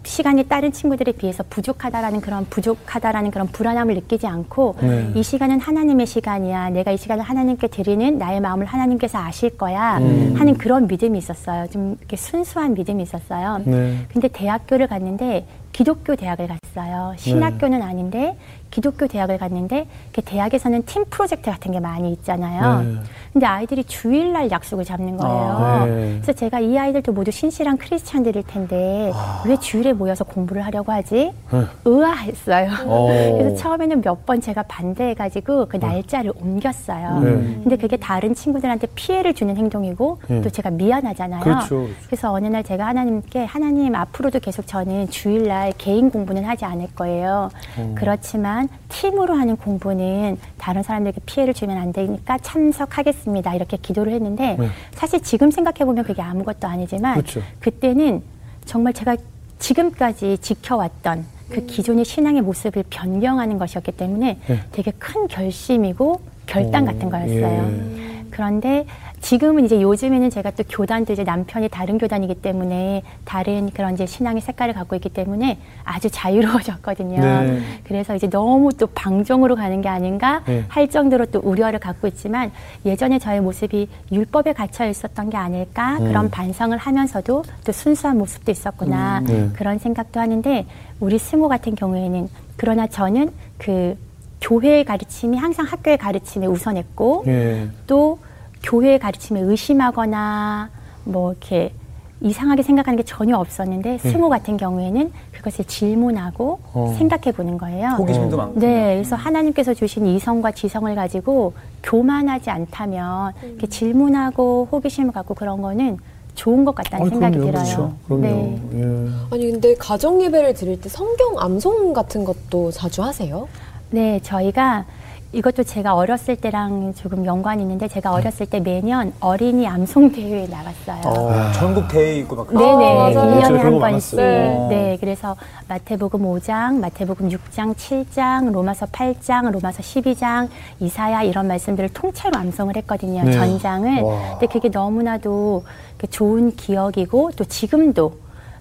시간이 다른 친구들에 비해서 부족하다라는 그런 부족하다라는 그런 불안함을 느끼지 않고 네. 이 시간은 하나님의 시간이야. 내가 이 시간을 하나님께 드리는 나의 마음을 하나님께서 아실 거야. 음. 하는 그런 믿음이 있었어요. 좀 이렇게 순수한 믿음이 있었어요. 네. 근데 대학교를 갔는데 기독교 대학을 갔어요. 신학교는 아닌데 기독교 대학을 갔는데 그 대학에서는 팀 프로젝트 같은 게 많이 있잖아요. 네. 근데 아이들이 주일날 약속을 잡는 거예요. 아, 네. 그래서 제가 이 아이들도 모두 신실한 크리스찬들일 텐데 왜 주일에 모여서 공부를 하려고 하지? 네. 의아했어요. 어. 그래서 처음에는 몇 번 제가 반대해가지고 그 날짜를 옮겼어요. 네. 근데 그게 다른 친구들한테 피해를 주는 행동이고 네. 또 제가 미안하잖아요. 그렇죠, 그렇죠. 그래서 어느 날 제가 하나님께 하나님 앞으로도 계속 저는 주일날 개인 공부는 하지 않을 거예요. 어. 그렇지만 팀으로 하는 공부는 다른 사람들에게 피해를 주면 안 되니까 참석하겠습니다. 이렇게 기도를 했는데 네. 사실 지금 생각해 보면 그게 아무것도 아니지만 그렇죠. 그때는 정말 제가 지금까지 지켜왔던 그 기존의 신앙의 모습을 변경하는 것이었기 때문에 네. 되게 큰 결심이고 결단 오, 같은 거였어요. 예. 그런데 지금은 이제 요즘에는 제가 또 교단도 이제 남편이 다른 교단이기 때문에 다른 그런 이제 신앙의 색깔을 갖고 있기 때문에 아주 자유로워졌거든요. 네. 그래서 이제 너무 또 방종으로 가는 게 아닌가 네. 할 정도로 또 우려를 갖고 있지만 예전에 저의 모습이 율법에 갇혀 있었던 게 아닐까 그런 반성을 하면서도 또 순수한 모습도 있었구나 음, 네. 그런 생각도 하는데 우리 승호 같은 경우에는 그러나 저는 그 교회의 가르침이 항상 학교의 가르침에 우선했고 예. 또 교회의 가르침에 의심하거나 뭐 이렇게 이상하게 생각하는 게 전혀 없었는데 승호 같은 경우에는 그것을 질문하고 네. 어. 생각해 보는 거예요. 호기심도 어. 많고. 네, 그래서 하나님께서 주신 이성과 지성을 가지고 교만하지 않다면 이렇게 질문하고 호기심을 갖고 그런 거는 좋은 것 같다는 아이, 생각이 그럼요, 들어요. 그렇죠. 그럼요. 네. 예. 아니 근데 가정 예배를 드릴 때 성경 암송 같은 것도 자주 하세요? 네, 저희가 이것도 제가 어렸을 때랑 조금 연관이 있는데 제가 어렸을 때 매년 어린이 암송 대회에 나갔어요. 어, 전국 대회 있고 막 그런 네네, 아, 맞아요. 일 1년에 그런 한거 번씩. 많았어요. 네. 그래서 마태복음 5장, 마태복음 6장, 7장, 로마서 8장, 로마서 12장, 이사야 이런 말씀들을 통째로 암송을 했거든요. 네. 전장을. 와. 근데 그게 너무나도 그 좋은 기억이고 또 지금도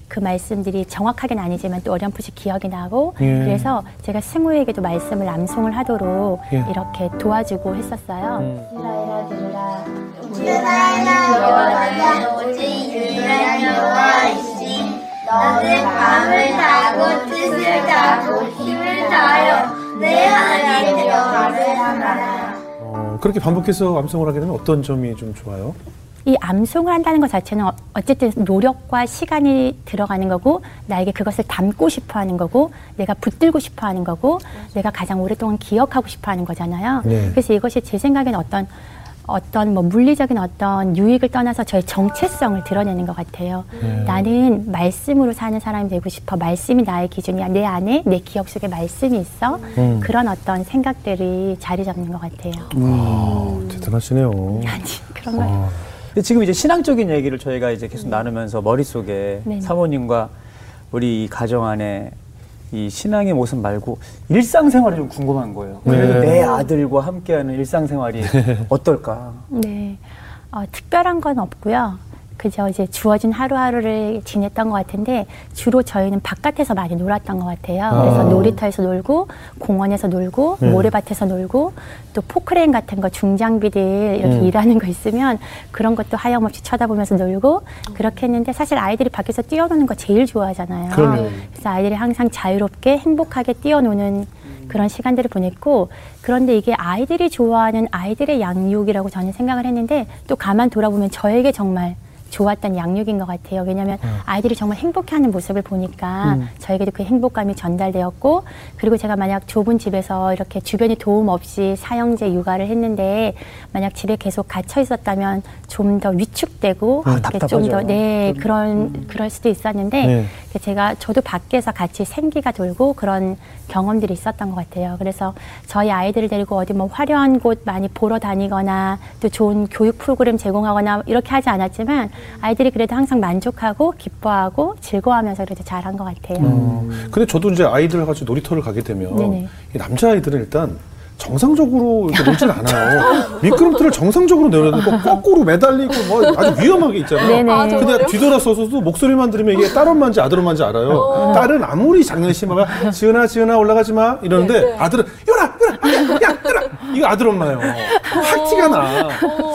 그 말씀들이 정확하게는 아니지만 또 어렴풋이 기억이 나고 예. 그래서 제가 승우에게도 말씀을 암송을 하도록 예. 이렇게 도와주고 했었어요. 음. 이스라엘아 들으라 오직 유일한 여호와이시니 너는 밤을 자고 뜻을 자고 힘을 다하여 내 하나님 여호와를 향하라 어, 그렇게 반복해서 암송을 하게 되면 어떤 점이 좀 좋아요? 이 암송을 한다는 것 자체는 어- 어쨌든 노력과 시간이 들어가는 거고 나에게 그것을 담고 싶어 하는 거고 내가 붙들고 싶어 하는 거고 내가 가장 오랫동안 기억하고 싶어 하는 거잖아요. 네. 그래서 이것이 제 생각에는 어떤 어떤 뭐 물리적인 어떤 유익을 떠나서 저의 정체성을 드러내는 것 같아요. 네. 나는 말씀으로 사는 사람이 되고 싶어. 말씀이 나의 기준이야. 내 안에 내 기억 속에 말씀이 있어. 음. 그런 어떤 생각들이 자리 잡는 것 같아요. 아, 대단하시네요. 아니 그런 거. 아, 근데 지금 이제 신앙적인 얘기를 저희가 이제 계속 나누면서 머릿속에 네네. 사모님과 우리 이 가정 안에 이 신앙의 모습 말고 일상생활이 좀 궁금한 거예요. 그래도 네. 내 아들과 함께하는 일상생활이 어떨까? 네. 어, 특별한 건 없고요. 그저 이제 주어진 하루하루를 지냈던 것 같은데 주로 저희는 바깥에서 많이 놀았던 것 같아요. 그래서 아. 놀이터에서 놀고 공원에서 놀고 네. 모래밭에서 놀고 또 포크레인 같은 거 중장비들 이렇게 음. 일하는 거 있으면 그런 것도 하염없이 쳐다보면서 놀고 그렇게 했는데 사실 아이들이 밖에서 뛰어노는 거 제일 좋아하잖아요. 그럼요. 그래서 아이들이 항상 자유롭게 행복하게 뛰어노는 그런 시간들을 보냈고 그런데 이게 아이들이 좋아하는 아이들의 양육이라고 저는 생각을 했는데 또 가만 돌아보면 저에게 정말 좋았던 양육인 것 같아요. 왜냐하면 아이들이 정말 행복해하는 모습을 보니까 저에게도 그 행복감이 전달되었고 그리고 제가 만약 좁은 집에서 이렇게 주변에 도움 없이 사형제 육아를 했는데 만약 집에 계속 갇혀 있었다면 좀 더 위축되고 아, 이렇게 답답하죠. 좀더 네 그런 그럴 수도 있었는데 네. 제가 저도 밖에서 같이 생기가 돌고 그런 경험들이 있었던 것 같아요. 그래서 저희 아이들을 데리고 어디 뭐 화려한 곳 많이 보러 다니거나 또 좋은 교육 프로그램 제공하거나 이렇게 하지 않았지만 아이들이 그래도 항상 만족하고 기뻐하고 즐거워하면서 그래도 잘한 것 같아요. 어, 근데 저도 이제 아이들 같이 놀이터를 가게 되면 네네. 이 남자 아이들은 일단 정상적으로 이렇게 놀진 않아요. 미끄럼틀을 정상적으로 내려놓고 거꾸로 매달리고 뭐 아주 위험하게 있잖아요. 네네. 아, 근데? 뒤돌아서서도 목소리만 들으면 이게 딸 엄마인지 아들 엄마인지 알아요. 딸은 아무리 장난이 심하면 지은아 지은아 올라가지 마 이러는데 네, 네. 아들은 열아 열아 야 열아 이거 아들 엄마예요. 확 티가 나.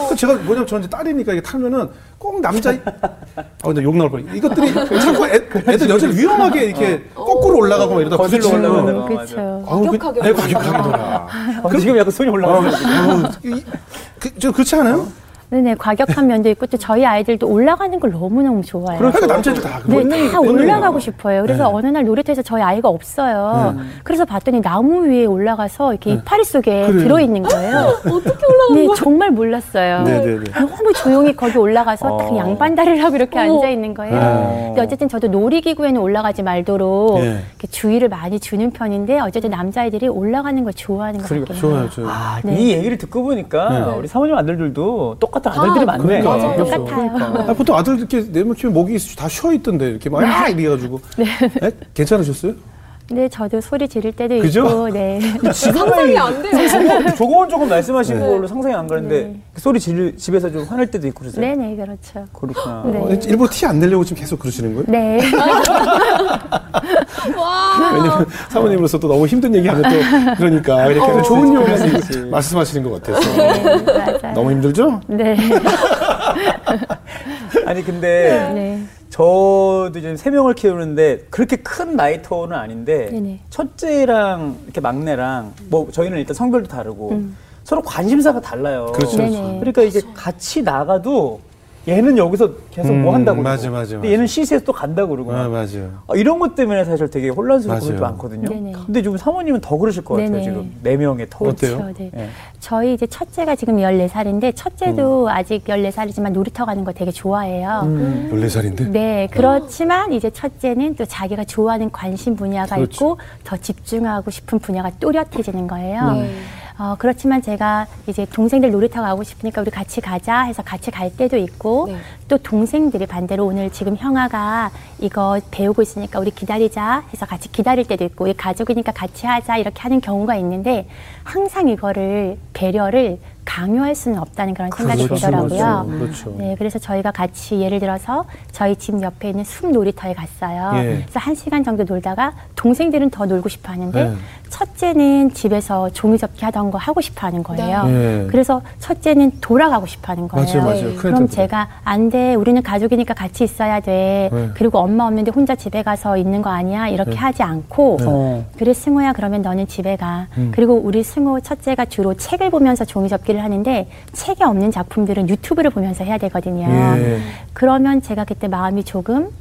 그 제가 뭐냐면 저는 이제 딸이니까 이게 타면은 꼭 남자 아 근데 욕 나올 뻔. 이것들이 자꾸 애, 애들 여자를 위험하게 이렇게 거꾸로 올라가고 막 이러다 거슬러 부딪히는 거. 그렇죠. 아우, 그- 과격하게 네, 과격하게 놀아. 어, 지금 약간 손이 올라가요. 아우, 이- 그, 저 그렇지 않아요? 네네 과격한 면도 있고 또 저희 아이들도 올라가는 걸 너무 너무 좋아해요. 그러니까 남자들 다 네, 그래요. 다 올라가고 싶어요. 그래서 어느 날 놀이터에서 저희 아이가 없어요. 그래서 봤더니 나무 위에 올라가서 이렇게 이파리 속에 그래요. 들어있는 거예요. 어떻게 올라간 네, 거야? 정말 몰랐어요. 네, 네, 네. 너무 조용히 거기 올라가서 어. 딱 양반다리를 하고 이렇게. 앉아 있는 거예요. 네. 근데 어쨌든 저도 놀이기구에는 올라가지 말도록 네. 이렇게 주의를 많이 주는 편인데 어쨌든 남자아이들이 올라가는 걸 좋아하는 것 그러니까 같긴 해요. 좋아요, 좋아요. 아, 네. 이 얘기를 듣고 보니까 우리 사모님 아들들도 똑같 은 아들들이 아, 많네. 그러니까. 맞아요. 똑같아요. 아, 보통 아들 이렇게 내면 키면 목이 다 쉬어 있던데 이렇게 막 아, 이래가지고. 네. 괜찮으셨어요? 네, 저도 소리 지를 때도 그죠? 있고, 네. 상상이 안 돼요. 조금, 조금은 조금 말씀하신 네. 걸로 상상이 안 가는데 네. 그 소리 지 집에서 좀 화낼 때도 있고 그러세요? 네 네, 그렇죠. 그렇구나. 네. 어, 일부러 티 안 내려고 지금 계속 그러시는 거예요? 네. 와. 왜냐면 사모님으로서 또 너무 힘든 얘기하면 또 그러니까 이렇게 어, 좋은 그렇지. 말씀하시는 것 같아서 네. 너무 힘들죠? 네. 아니 근데 네. 저도 이제 세 명을 키우는데 그렇게 큰 나이 터는 아닌데 네네. 첫째랑 이렇게 막내랑 뭐 저희는 일단 성별도 다르고 음. 서로 관심사가 달라요. 그렇죠. 네네. 그러니까 이게 같이 나가도 얘는 여기서 계속 음, 뭐 한다고 그러고 맞아, 맞아, 근데 맞아. 얘는 시세에서 또 간다고 그러고 아, 맞아요. 아, 이런 것 때문에 사실 되게 혼란스러운. 것도 많거든요. 네네. 근데 지금 사모님은 더 그러실 것 같아요. 네네. 지금 네 명의 터. 어때요? 그렇죠, 네. 예. 저희 이제 첫째가 지금 14살인데, 첫째도 아직 14살이지만 놀이터 가는 거 되게 좋아해요. 음. 14살인데? 네, 그렇지만 이제 첫째는 또 자기가 좋아하는 관심 분야가 그렇죠. 있고 더 집중하고 싶은 분야가 또렷해지는 거예요. 네. 어, 그렇지만 제가 이제 동생들 놀이터 가고 싶으니까 우리 같이 가자 해서 같이 갈 때도 있고 네. 또 동생들이 반대로 오늘 지금 형아가 이거 배우고 있으니까 우리 기다리자 해서 같이 기다릴 때도 있고 우리 가족이니까 같이 하자 이렇게 하는 경우가 있는데 항상 이거를 배려를 강요할 수는 없다는 그런 생각이 그렇죠, 들더라고요. 그렇죠, 그렇죠. 네, 그래서 저희가 같이 예를 들어서 저희 집 옆에 있는 숲 놀이터에 갔어요. 예. 그래서 한 시간 정도 놀다가 동생들은 더 놀고 싶어 하는데 네. 첫째는 집에서 종이 접기 하던 거 하고 싶어 하는 거예요. 네. 그래서 첫째는 돌아가고 싶어 하는 거예요. 맞아요, 맞아요. 네. 그럼 제가 안 돼. 우리는 가족이니까 같이 있어야 돼. 네. 그리고 엄마 없는데 혼자 집에 가서 있는 거 아니야. 이렇게 하지 않고 어. 그래 승호야 그러면 너는 집에 가. 음. 그리고 우리 승호 첫째가 주로 책을 보면서 종이 접기 를 하는데 책이 없는 작품들은 유튜브를 보면서 해야 되거든요. 예. 그러면 제가 그때 마음이 조금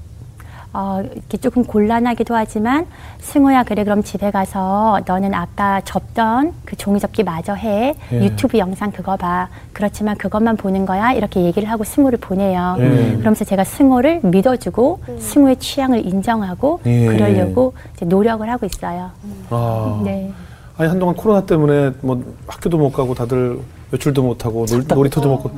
어, 이렇게 조금 곤란하기도 하지만 승호야 그래 그럼 집에 가서 너는 아까 접던 그 종이접기 마저 해 예. 유튜브 영상 그거 봐 그렇지만 그것만 보는 거야 이렇게 얘기를 하고 승호를 보내요 예. 그러면서 제가 승호를 믿어주고 승호의 취향을 인정하고 예. 그러려고 이제 노력을 하고 있어요 아. 네. 아니 한동안 코로나 때문에 뭐 학교도 못 가고 다들 외출도 못 하고 놀, 놀이터도 못 가고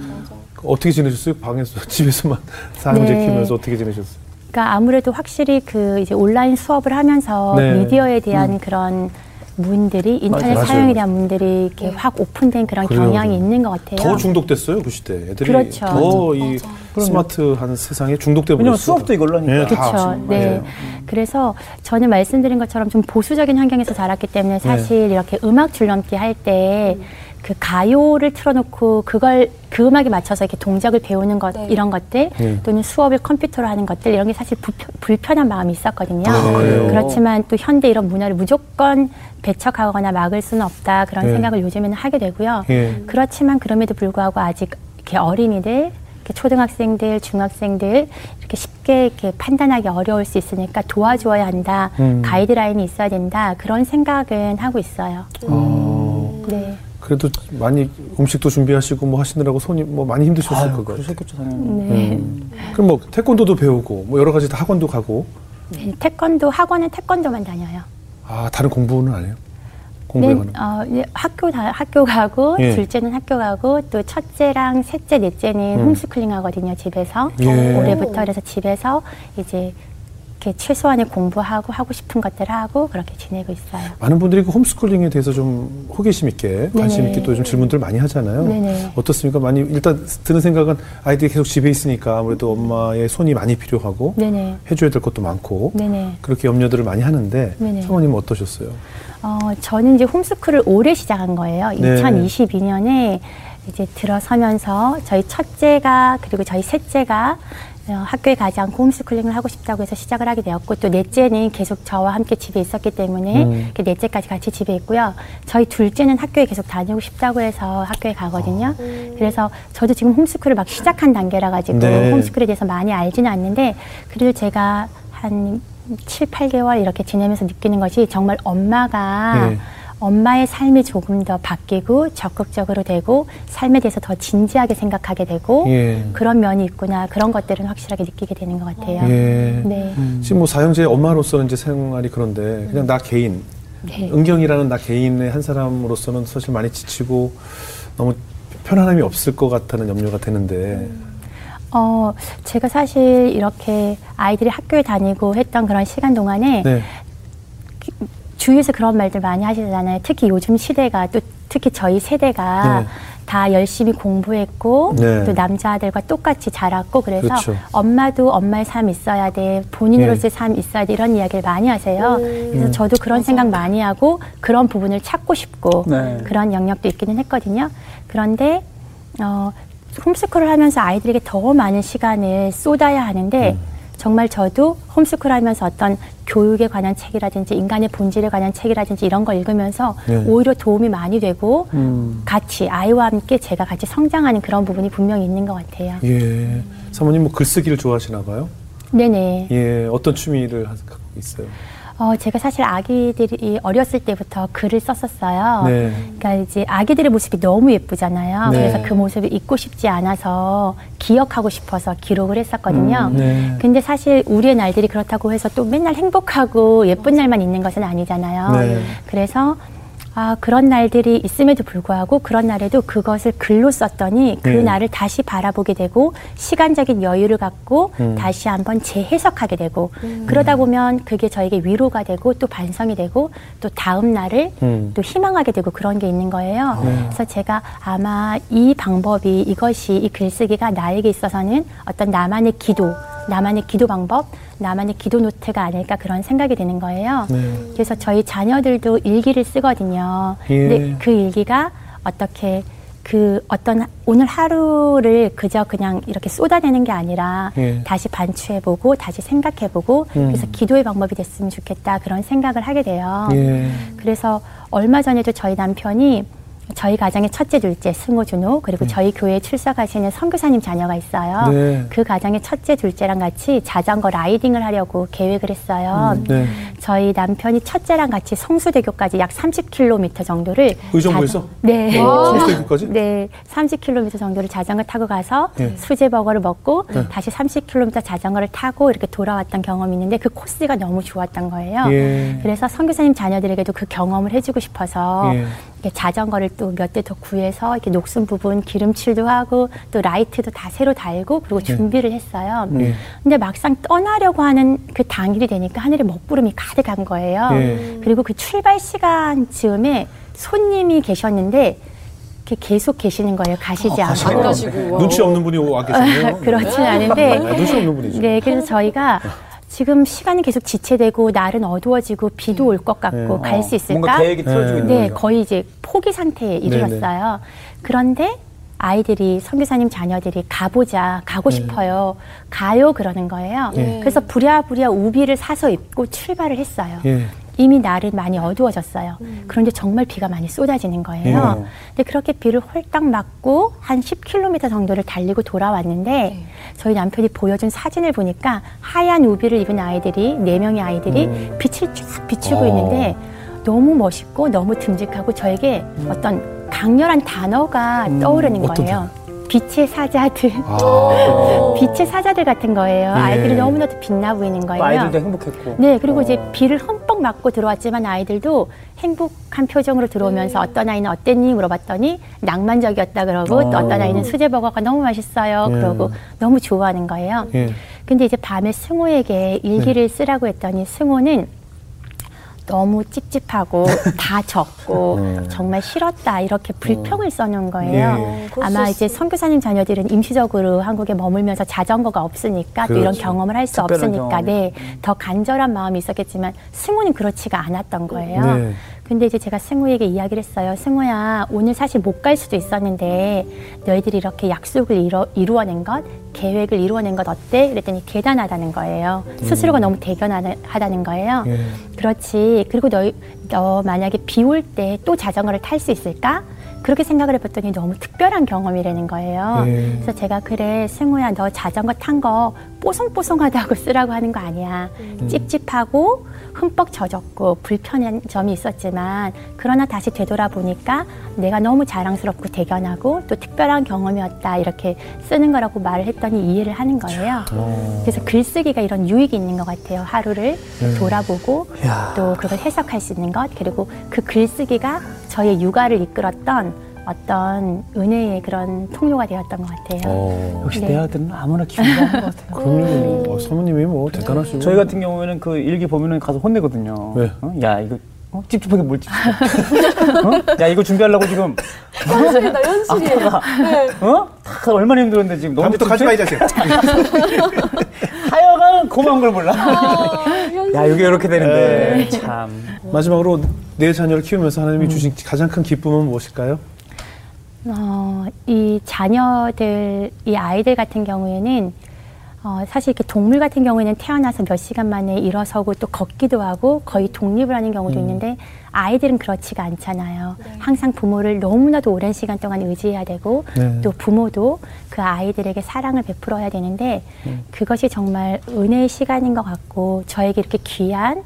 어떻게 지내셨어요? 방에서 집에서만 사형제 네. 키우면서 어떻게 지내셨어요? 그러니까 아무래도 확실히 그 이제 온라인 수업을 하면서 네. 미디어에 대한 그런 문들이 인터넷 맞아요. 사용에 대한 문들이 이렇게 확 오픈된 그런 그래요. 경향이 있는 것 같아요. 더 중독됐어요 그 시대. 애들이 그렇죠. 더이 스마트한 세상에 중독돼 버렸어요. 수업도 이걸로 하니까. 예, 다 그렇죠. 네. 그래서 저는 말씀드린 것처럼 좀 보수적인 환경에서 자랐기 때문에 사실 이렇게 음악 줄넘기 할 때 그 가요를 틀어놓고 그걸 그 음악에 맞춰서 이렇게 동작을 배우는 것 네. 이런 것들 네. 또는 수업을 컴퓨터로 하는 것들 이런 게 사실 불편, 불편한 마음이 있었거든요. 아? 그렇지만 또 현대 이런 문화를 무조건 배척하거나 막을 수는 없다 그런 네. 생각을 요즘에는 하게 되고요. 예. 그렇지만 그럼에도 불구하고 아직 이렇게 어린이들 이렇게 초등학생들, 중학생들 이렇게 쉽게 이렇게 판단하기 어려울 수 있으니까 도와줘야 한다. 음. 가이드라인이 있어야 된다. 그런 생각은 하고 있어요. 어, 네. 그래도 많이 음식도 준비하시고 뭐 하시느라고 손이 뭐 많이 힘드셨을 아유, 것 같아요. 그러셨겠죠, 당연히. 네. 그럼 뭐 태권도도 배우고 뭐 여러 가지 다 학원도 가고 네, 태권도 학원은 태권도만 다녀요. 아 다른 공부는 안 해요? 공부에 네. 어, 네, 학교 다, 학교 가고 예. 둘째는 학교 가고 또 첫째랑 셋째, 넷째는 음. 홈스쿨링 하거든요 집에서 예. 올해부터 그래서 집에서 이제 이렇게 최소한의 공부하고 하고 싶은 것들 하고 그렇게 지내고 있어요. 많은 분들이 그 홈스쿨링에 대해서 좀 호기심 있게 관심 네네. 있게 또 좀 질문들 많이 하잖아요. 네네. 어떻습니까? 많이 일단 드는 생각은 아이들이 계속 집에 있으니까 아무래도 엄마의 손이 많이 필요하고 네네. 해줘야 될 것도 많고 네네. 그렇게 염려들을 많이 하는데. 사모님은 어떠셨어요? 어, 저는 이제 홈스쿨을 올해 시작한 거예요. 네. 2022년에 이제 들어서면서 저희 첫째가 그리고 저희 셋째가 어, 학교에 가지 않고 홈스쿨링을 하고 싶다고 해서 시작을 하게 되었고 또 넷째는 계속 저와 함께 집에 있었기 때문에 음. 이렇게 넷째까지 같이 집에 있고요. 저희 둘째는 학교에 계속 다니고 싶다고 해서 학교에 가거든요. 그래서 저도 지금 홈스쿨을 막 시작한 단계라 가지고 네. 홈스쿨에 대해서 많이 알지는 않는데 그래도 제가 한 7, 8개월 이렇게 지내면서 느끼는 것이 정말 엄마가 네. 엄마의 삶이 조금 더 바뀌고 적극적으로 되고 삶에 대해서 더 진지하게 생각하게 되고 예. 그런 면이 있구나 그런 것들은 확실하게 느끼게 되는 것 같아요. 예. 네. 지금 뭐 사형제 엄마로서는 이제 생활이 그런데 그냥 나 개인 네. 은경이라는 나 개인의 한 사람으로서는 사실 많이 지치고 너무 편안함이 없을 것 같다는 염려가 되는데 어, 제가 사실 이렇게 아이들이 학교에 다니고 했던 그런 시간 동안에 네. 주위에서 그런 말들 많이 하시잖아요. 특히 요즘 시대가 또 특히 저희 세대가 네. 다 열심히 공부했고 네. 또 남자들과 똑같이 자랐고 그래서 그렇죠. 엄마도 엄마의 삶 있어야 돼 본인으로서의 삶 있어야 돼 이런 이야기를 많이 하세요. 그래서 저도 그런 생각 많이 하고 그런 부분을 찾고 싶고 네. 그런 영역도 있기는 했거든요. 그런데 어, 홈스쿨을 하면서 아이들에게 더 많은 시간을 쏟아야 하는데 음. 정말 저도 홈스쿨 하면서 어떤 교육에 관한 책이라든지 인간의 본질에 관한 책이라든지 이런 걸 읽으면서 네. 오히려 도움이 많이 되고 음. 같이 아이와 함께 제가 같이 성장하는 그런 부분이 분명히 있는 것 같아요. 예. 사모님 뭐 글쓰기를 좋아하시나 봐요? 네네. 예. 어떤 취미를 하- 갖고 있어요? 어, 제가 사실 아기들이 어렸을 때부터 글을 썼었어요. 네. 그러니까 이제 아기들의 모습이 너무 예쁘잖아요. 네. 그래서 그 모습을 잊고 싶지 않아서 기억하고 싶어서 기록을 했었거든요. 음, 네. 근데 사실 우리의 날들이 그렇다고 해서 또 맨날 행복하고 예쁜 날만 있는 것은 아니잖아요. 네. 그래서 아, 그런 날들이 있음에도 불구하고 그런 날에도 그것을 글로 썼더니 그 네. 날을 다시 바라보게 되고 시간적인 여유를 갖고 음. 다시 한번 재해석하게 되고 그러다 보면 그게 저에게 위로가 되고 또 반성이 되고 또 다음 날을 음. 또 희망하게 되고 그런 게 있는 거예요. 네. 그래서 제가 아마 이 방법이 이것이 이 글쓰기가 나에게 있어서는 어떤 나만의 기도, 나만의 기도 방법, 나만의 기도 노트가 아닐까 그런 생각이 드는 거예요. 네. 그래서 저희 자녀들도 일기를 쓰거든요. 예. 근데 그 일기가 어떻게 그 어떤 오늘 하루를 그저 그냥 이렇게 쏟아내는 게 아니라 예. 다시 반추해보고 다시 생각해보고 음. 그래서 기도의 방법이 됐으면 좋겠다 그런 생각을 하게 돼요. 예. 그래서 얼마 전에도 저희 남편이 저희 가정의 첫째, 둘째 승호, 준호 그리고 저희 교회에 출석하시는 선교사님 자녀가 있어요. 네. 그 가정의 첫째, 둘째랑 같이 자전거 라이딩을 하려고 계획을 했어요. 네. 저희 남편이 첫째랑 같이 성수대교까지 약 30km 정도를 의정부에서? 자전- 네. 성수대교까지? 네, 30km 정도를 자전거 타고 가서 네. 수제 버거를 먹고 다시 30km 자전거를 타고 이렇게 돌아왔던 경험이 있는데 그 코스가 너무 좋았던 거예요. 예. 그래서 선교사님 자녀들에게도 그 경험을 해주고 싶어서 예. 이렇게 자전거를 또 몇 대 더 구해서 이렇게 녹슨 부분 기름칠도 하고 또 라이트도 다 새로 달고 그리고 준비를 했어요. 예. 근데 막상 떠나려고 하는 그 당일이 되니까 하늘에 먹구름이 가득한 거예요. 예. 그리고 그 출발 시간 즈음에 손님이 계셨는데 이렇게 계속 계시는 거예요. 가시지 않고. 안 가시고. 눈치 없는 분이 와 계시네요. 그렇진 않은데 아, 눈치 없는 분이죠. 네, 그래서 저희가 지금 시간이 계속 지체되고 날은 어두워지고 비도 올 것 같고 네. 갈수 있을까? 뭔가 계획이 틀어지고 있는 네, 거죠. 거의 이제 포기 상태에 이르렀어요. 그런데 아이들이 선교사님 자녀들이 가보자 가고 싶어요 가요 그러는 거예요. 네. 그래서 부랴부랴 우비를 사서 입고 출발을 했어요. 예. 이미 날은 많이 어두워졌어요. 그런데 정말 비가 많이 쏟아지는 거예요. 예. 근데 그렇게 비를 홀딱 맞고 한 10km 정도를 달리고 돌아왔는데 저희 남편이 보여준 사진을 보니까 하얀 우비를 입은 아이들이 네 명의 아이들이 빛을 쫙 비추고 어. 있는데 너무 멋있고 너무 듬직하고 저에게 어떤 강렬한 단어가 떠오르는 거예요. 빛의 사자들, 아. 빛의 사자들 같은 거예요. 예. 아이들이 너무나도 빛나 보이는 거예요. 아이들도 행복했고. 네, 그리고 어. 이제 비를 흠뻑 맞고 들어왔지만 아이들도 행복한 표정으로 들어오면서 어떤 아이는 어땠니 물어봤더니 낭만적이었다 그러고 또 어. 어떤 아이는 수제버거가 너무 맛있어요 예. 그러고 너무 좋아하는 거예요. 예. 근데 이제 밤에 승호에게 일기를 쓰라고 했더니 승호는 너무 찝찝하고 다 적고 음. 정말 싫었다 이렇게 불평을 써놓은 거예요. 예. 그럴 아마 수 이제. 선교사님 자녀들은 임시적으로 한국에 머물면서 자전거가 없으니까 또 이런 그렇죠. 경험을 할 수 없으니까 경험. 네, 더 간절한 마음이 있었겠지만 승우는 그렇지가 않았던 거예요. 네. 근데 이제 제가 승우에게 이야기를 했어요. 승우야, 오늘 사실 못 갈 수도 있었는데 너희들이 이렇게 약속을 이뤄, 이루어낸 것, 계획을 이루어낸 것 어때? 그랬더니 대단하다는 거예요. 스스로가 너무 대견하다는 거예요. 예. 그렇지. 그리고 너, 너 만약에 비 올 때 또 자전거를 탈 수 있을까? 그렇게 생각을 해봤더니 너무 특별한 경험이라는 거예요. 예. 그래서 제가 그래 승우야 너 자전거 탄 거 뽀송뽀송하다고 쓰라고 하는 거 아니야. 찝찝하고 흠뻑 젖었고 불편한 점이 있었지만 그러나 다시 되돌아보니까 내가 너무 자랑스럽고 대견하고 또 특별한 경험이었다 이렇게 쓰는 거라고 말을 했더니 이해를 하는 거예요. 그래서 글쓰기가 이런 유익이 있는 것 같아요. 하루를 돌아보고 야. 또 그걸 해석할 수 있는 것 그리고 그 글쓰기가 저의 육아를 이끌었던 어떤 은혜의 그런 통로가 되었던 것 같아요. 어. 역시 네. 내 아들은 아무나 키운다는 것 같아요. 그럼요. 어, 사모님이 뭐 대단하시고. 저희 같은 경우에는 그 일기 보면은 가서 혼내거든요. 왜? 어? 야 이거 어? 찝찝하게 뭘 찝찝해? 어? 야 이거 준비하려고 지금 현실이다, 현실이에요. 네. 어? 다 얼마나 힘들었는데 지금 너무 다음부터 가지 마, 이? 자식. 하여간 고마운 걸 몰라. 아, 야 이게 이렇게 되는데 네. 참. 마지막으로 내 자녀를 키우면서 하나님이 주신 가장 큰 기쁨은 무엇일까요? 어, 이 자녀들, 이 아이들 같은 경우에는 어, 사실 이렇게 동물 같은 경우에는 태어나서 몇 시간 만에 일어서고 또 걷기도 하고 거의 독립을 하는 경우도 있는데 아이들은 그렇지가 않잖아요. 항상 부모를 너무나도 오랜 시간 동안 의지해야 되고 네. 또 부모도 그 아이들에게 사랑을 베풀어야 되는데 그것이 정말 은혜의 시간인 것 같고 저에게 이렇게 귀한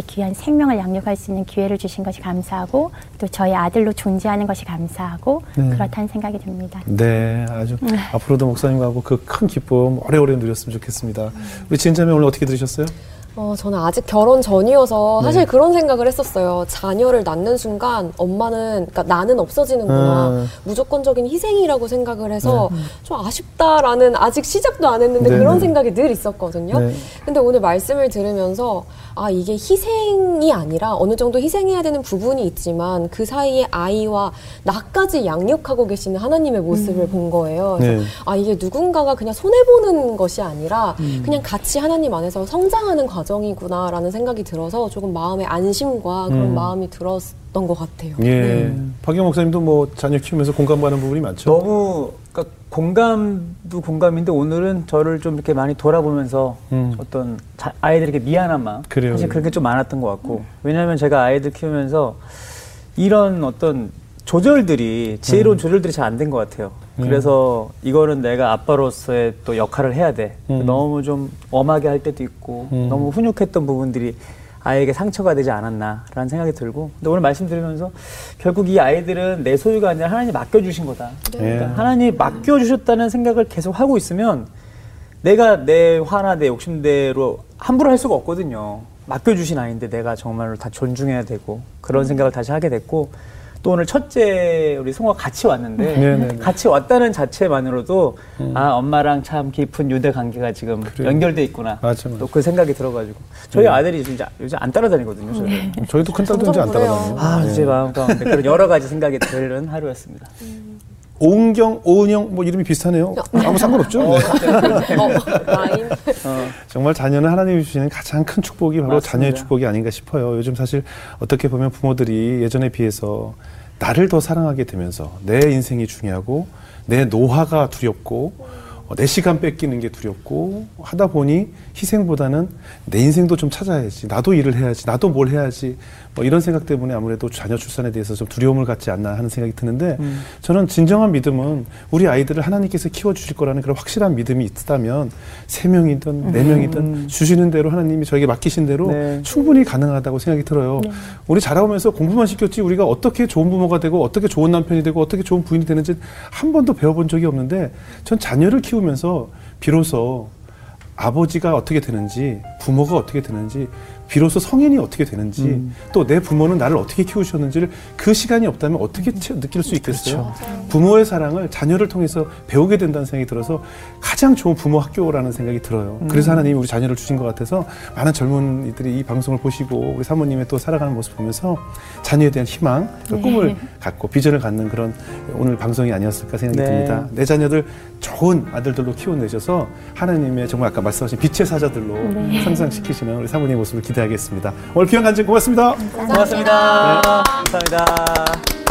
귀한 생명을 양육할 수 있는 기회를 주신 것이 감사하고 또 저희 아들로 존재하는 것이 감사하고 네. 그렇다는 생각이 듭니다. 네, 아주 앞으로도 목사님하고 그 큰 기쁨 오래오래 누렸으면 좋겠습니다. 우리 진자매 오늘 어떻게 들으셨어요? 어, 저는 아직 결혼 전이어서 네. 사실 그런 생각을 했었어요. 자녀를 낳는 순간 엄마는, 그러니까 나는 없어지는구나. 음. 무조건적인 희생이라고 생각을 해서 좀 아쉽다라는 아직 시작도 안 했는데 네. 그런 생각이 늘 있었거든요. 네. 근데 오늘 말씀을 들으면서 아, 이게 희생이 아니라 어느 정도 희생해야 되는 부분이 있지만 그 사이에 아이와 나까지 양육하고 계시는 하나님의 모습을 본 거예요. 네. 아, 이게 누군가가 그냥 손해보는 것이 아니라 음. 그냥 같이 하나님 안에서 성장하는 과정 이구나라는 생각이 들어서 조금 마음의 안심과 그런 음. 마음이 들었던 것 같아요. 예. 네. 박영 목사님도 뭐 자녀 키우면서 공감가는 부분이 많죠. 너무 그러니까 공감도 공감인데 오늘은 저를 좀 이렇게 많이 돌아보면서 음. 어떤 자- 아이들에게 미안한 마음 그래요, 사실 그래요. 그게 좀 많았던 것 같고 왜냐하면 제가 아이들 키우면서 이런 어떤 조절들이 지혜로운 조절들이 잘 안 된 것 같아요. 음. 그래서 이거는 내가 아빠로서의 또 역할을 해야 돼. 음. 너무 좀 엄하게 할 때도 있고 음. 너무 훈육했던 부분들이 아이에게 상처가 되지 않았나라는 생각이 들고 근데 오늘 말씀 들으면서 결국 이 아이들은 내 소유가 아니라 하나님 맡겨주신 거다. 그러니까 예. 하나님 맡겨주셨다는 생각을 계속 하고 있으면 내가 내 화나 내 욕심대로 함부로 할 수가 없거든요. 맡겨주신 아이인데 내가 정말로 다 존중해야 되고 그런 생각을 다시 하게 됐고 또 오늘 첫째 우리 송아 같이 왔는데 네네네. 같이 왔다는 자체만으로도 아 엄마랑 참 깊은 유대 관계가 지금 그래요. 연결돼 있구나. 맞아, 맞아. 또그 생각이 들어가지고 저희 아들이 진짜 요즘 안 따라다니거든요. 저를. 저희도 큰 딸도 이제 안. 따라다녀요. 아 예. 제 마음 가운데 그런 여러 가지 생각이 드는 하루였습니다. 오은경, 오은영 뭐 이름이 비슷하네요. 아무 상관없죠. 네. 어, 라인. 정말 자녀는 하나님이 주시는 가장 큰 축복이 바로 맞습니다. 자녀의 축복이 아닌가 싶어요. 요즘 사실 어떻게 보면 부모들이 예전에 비해서 나를 더 사랑하게 되면서 내 인생이 중요하고 내 노화가 두렵고 어, 내 시간 뺏기는 게 두렵고 하다 보니 희생보다는 내 인생도 좀 찾아야지 나도 일을 해야지 나도 뭘 해야지 뭐 이런 생각 때문에 아무래도 자녀 출산에 대해서 좀 두려움을 갖지 않나 하는 생각이 드는데 저는 진정한 믿음은 우리 아이들을 하나님께서 키워주실 거라는 그런 확실한 믿음이 있다면 세 명이든 네 명이든 주시는 대로 하나님이 저에게 맡기신 대로 네. 충분히 가능하다고 생각이 들어요. 우리 자라오면서 공부만 시켰지 우리가 어떻게 좋은 부모가 되고 어떻게 좋은 남편이 되고 어떻게 좋은 부인이 되는지 한 번도 배워본 적이 없는데 전 자녀를 키우면서 비로소 아버지가 어떻게 되는지 부모가 어떻게 되는지 비로소 성인이 어떻게 되는지 또내 부모는 나를 어떻게 키우셨는지를 그 시간이 없다면 어떻게 체- 느낄 수 있겠어요? 부모의 사랑을 자녀를 통해서 배우게 된다는 생각이 들어서 가장 좋은 부모 학교라는 생각이 들어요. 그래서 하나님이 우리 자녀를 주신 것 같아서 많은 젊은이들이 이 방송을 보시고 우리 사모님의 또 살아가는 모습 보면서 자녀에 대한 희망, 그 꿈을 갖고 비전을 갖는 그런 오늘 방송이 아니었을까 생각이 네. 듭니다. 내 자녀들 좋은 아들들로 키워내셔서 하나님의 정말 아까 말씀하신 빛의 사자들로 성장시키시는 우리 사모님의 모습을 기대하겠습니다. 오늘 귀한 간증 고맙습니다. 고맙습니다. 감사합니다.